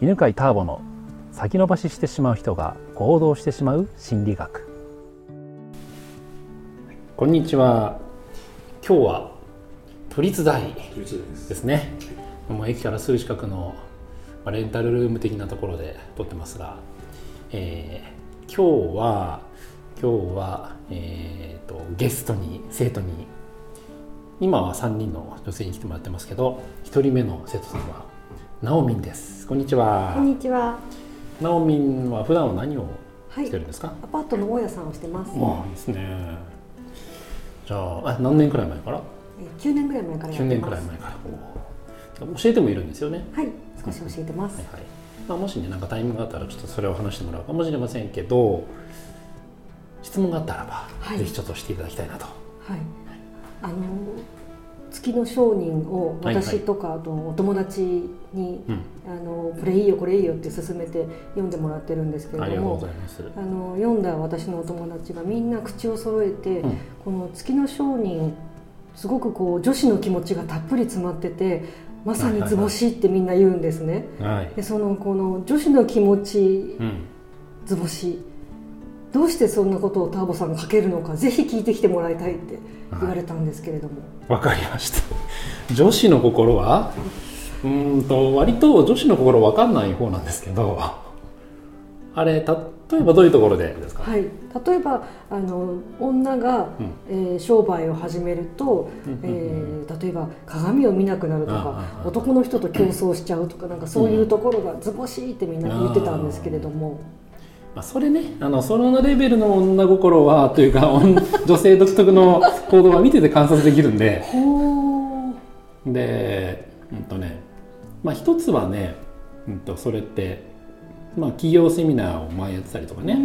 犬飼ターボの先延ばししてしまう人が行動してしまう心理学。こんにちは。今日は都立大です。ね。もう駅からすぐ近くのレンタルルーム的なところで撮ってますが、えー、今日は今日は、えーと、ゲストに生徒に今は3人の女性に来てもらってますけど1人目の生徒さんはナオミンです。こんにちは。こんにちは。ナオミンは普段は何をしてるんですか、はい、アパートの大家さんをしてます。あいいですね。じゃああ何年くらい前から？9年ぐらい前から9年くらい前から。教えてもいるんですよね。はい少し教えてます、はいはい。まあ、もしねなんかタイミングがあったらちょっとそれを話してもらうか。もしれませんけど質問があったらば、はい、ぜひちょっとしていただきたいなと。はい、あの月の商人を私とかあとお友達に、あのこれいいよこれいいよって勧めて読んでもらってるんですけれどもあの読んだ私のお友達がみんな口を揃えて、うん、この月の商人すごくこう女子の気持ちがたっぷり詰まっててまさに図星ってみんな言うんですね。はい、でそのこの女子の気持ち、うん、図星どうしてそんなことをターボさんが書けるのかぜひ聞いてきてもらいたいって言われたんですけれども。わ、かりました。女子の心は？うんと割と女子の心分かんない方なんですけど。あれ例えばどういうところでですか、はい、例えばあの女が、うん、えー、商売を始めると、えー、例えば鏡を見なくなるとか男の人と競争しちゃうとかなんかそういうところが図星ってみんな言ってたんですけれども。まあ、それねあのそのレベルの女心はというか 女性独特の行動は見てて観察できるんで。でうんとねまあ一つはね、うんと、それって、まあ、企業セミナーを前やってたりとかね。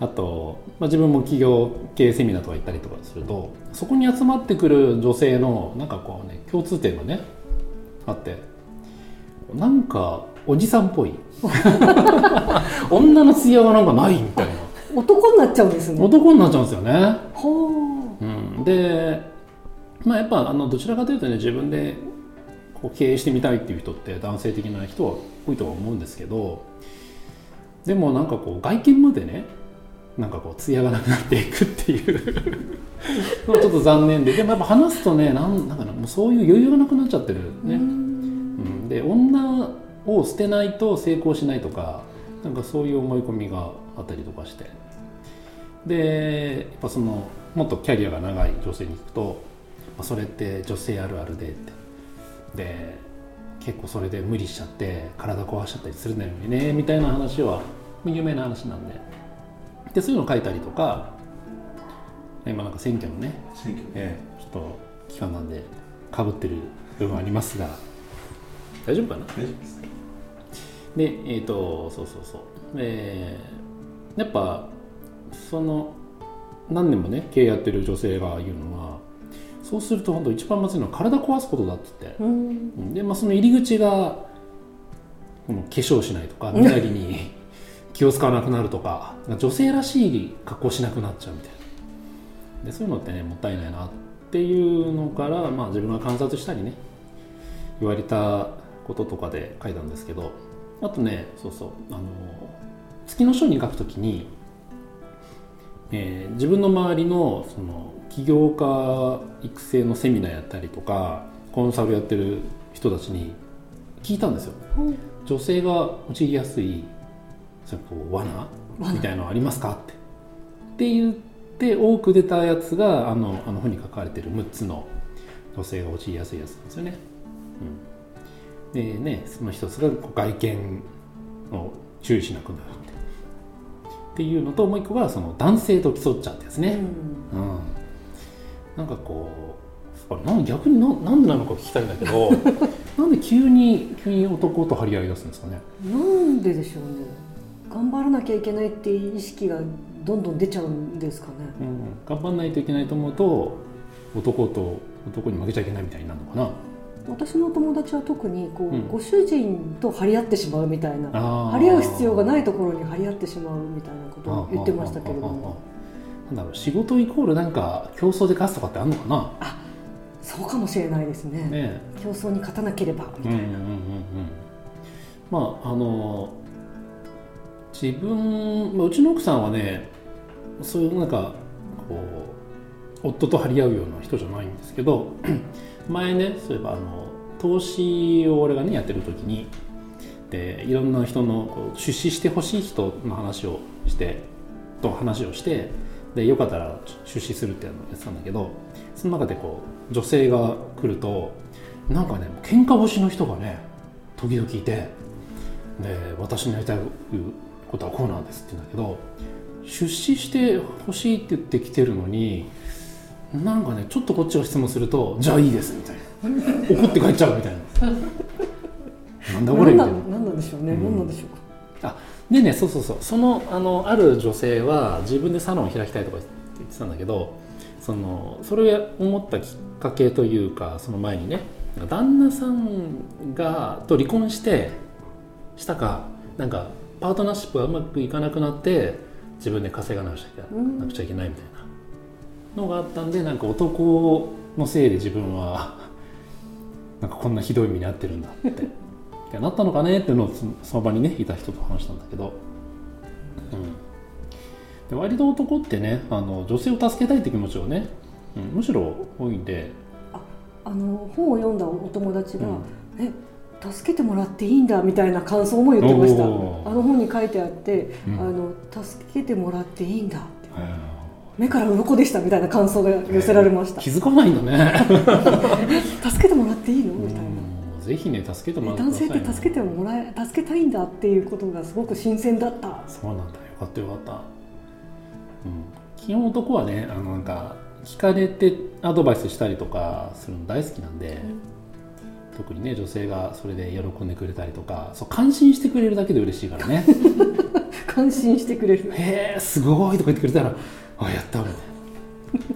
あと、まあ、自分も企業経営セミナーとか行ったりとかするとそこに集まってくる女性のなんかこうね共通点がねあってなんかおじさんっぽい。女の艶がなんかないみたいな。男になっちゃうんですね。男になっちゃうんですよね。ほう、うん、でまあやっぱあのどちらかというとね自分でこう経営してみたいっていう人って男性的な人は多いとは思うんですけどでもなんかこう外見までねなんかこう艶がなくなっていくっていう。ちょっと残念で。でもやっぱ話すとねなんなんかもうそういう余裕がなくなっちゃってるね。うん、で女を捨てないと成功しないとかなんかそういう思い込みがあったりとかして。でやっぱそのもっとキャリアが長い女性に聞くとそれって女性あるあるでって。で結構それで無理しちゃって体壊しちゃったりするんだよねみたいな話は有名な話なんで。でそういうのを書いたりとか今なんか選挙のね選挙、えー、ちょっと期間なんでかぶってる部分ありますが。大丈夫かな？大丈夫ですでえっ、ー、とそうそうそう。えー、やっぱその何年もね経営やってる女性が言うのはそうすると本当一番まずいのは体壊すことだって言って、うん、で、まあ、その入り口がこの化粧しないとか身なりに 気を使わなくなるとか女性らしい格好しなくなっちゃうみたいな。でそういうのってねもったいないなっていうのから、まあ、自分が観察したりね言われたこととかで書いたんですけどあとねそうそうあの月の書に書くときに、えー、自分の周りのその起業家育成のセミナーやったりとかコンサルやってる人たちに聞いたんですよ、うん、女性が陥りやすいそこう罠？みたいなのありますか？って。って言って多く出たやつがあのあの本に書かれてる6つの女性が陥りやすいやつなんですよね。うんでねその一つが外見を注意しなくなるって。いうのともう一個がその男性と競っちゃうってやつね、うん、うん、なんかこうあれなん逆にななんでなのか聞きたいんだけど なんで急に急に男と張り合い出すんですかね。なんででしょうね。頑張らなきゃいけないっていう意識がどんどん出ちゃうんですかね、うん、頑張らないといけないと思うと男と男に負けちゃいけないみたいになるのかな私の友達は特にこう、うん、ご主人と張り合ってしまうみたいな張り合う必要がないところに張り合ってしまうみたいなことを言ってましたけれども。なんだろう仕事イコールなんか競争で勝つとかってあるのかな？あそうかもしれないですね。ね競争に勝たなければみたいな、うんうんうんうん、まああの自分、まあ、うちの奥さんはねそういうなんかこう夫と張り合うような人じゃないんですけど前ねそういえばあの投資を俺がねやってる時にでいろんな人のこう出資してほしい人の話をしてと話をしてでよかったら出資するってやってたんだけどその中でこう女性が来るとなんかね喧嘩腰の人がね時々いてで私のやりたいことはこうなんですって言うんだけど出資してほしいって言ってきてるのになんかねちょっとこっちが質問するとじゃあいいですみたいな。怒って帰っちゃうみたいな。なんだこれみたいな。何なんでしょうね、うん、何なんでしょうか。あでねそうそうそう。そのあのある女性は自分でサロンを開きたいとか言ってたんだけどそのそれを思ったきっかけというかその前にね旦那さんがと離婚してしたかなんかパートナーシップがうまくいかなくなって自分で稼がなくちゃなくちゃいけないみたいなのがあったんでなんか男のせいで自分は なんかこんなひどい目に遭ってるんだって。なったのかねっていうのをその場にねいた人と話したんだけど、うん、で割と男ってねあの女性を助けたいって気持ちをね、うん、むしろ多いんで。ああの本を読んだお友達が、うん、え助けてもらっていいんだみたいな感想も言ってました。あの本に書いてあって、うん、あの助けてもらっていいんだって、目から鱗でしたみたいな感想が寄せられました、気づかないんだね。助けてもらっていいの？みたいな。ぜひね助けてもらって男性って助けてもらえ助けたいんだっていうことがすごく新鮮だった。そうなんだよ。かったよかった、うん、基本男はねあのなんか聞かれてアドバイスしたりとかするの大好きなんで、うん。特にね女性がそれで喜んでくれたりとかそう感心してくれるだけで嬉しいからね。感心してくれる。へえすごいとか言ってくれたらあやったみたい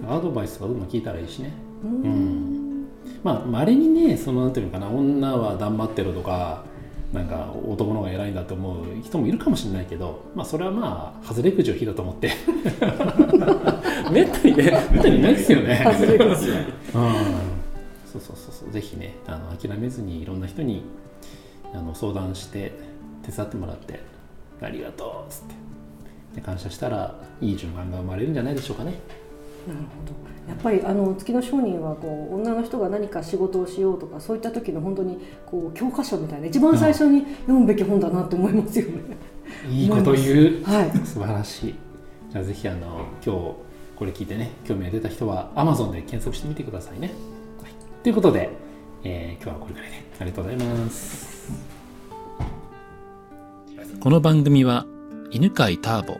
なアドバイスとかどんどん聞いたらいいしね。うん。まあまれにねそのなんていうのかな女は頑張ってるとかなんか男の方が偉いんだと思う人もいるかもしれないけど、まあ、それはまあ外れくじを引いたと思って。めったにねめったにないですよね。外れくじ、うん。そうそうそうそう。ぜひねあの諦めずにいろんな人にあの相談して手伝ってもらってありがとうっつってで感謝したらいい循環が生まれるんじゃないでしょうかね。なるほどやっぱりあの月の商人はこう女の人が何か仕事をしようとかそういった時の本当にこう教科書みたいな一番最初に読むべき本だなと思いますよね。いいこと言う、はい、素晴らしい。じゃあぜひあの今日これ聞いてね興味が出た人は Amazon で検索してみてくださいね。ということで、えー、今日はこれくらいでありがとうございます。この番組は犬飼ターボ、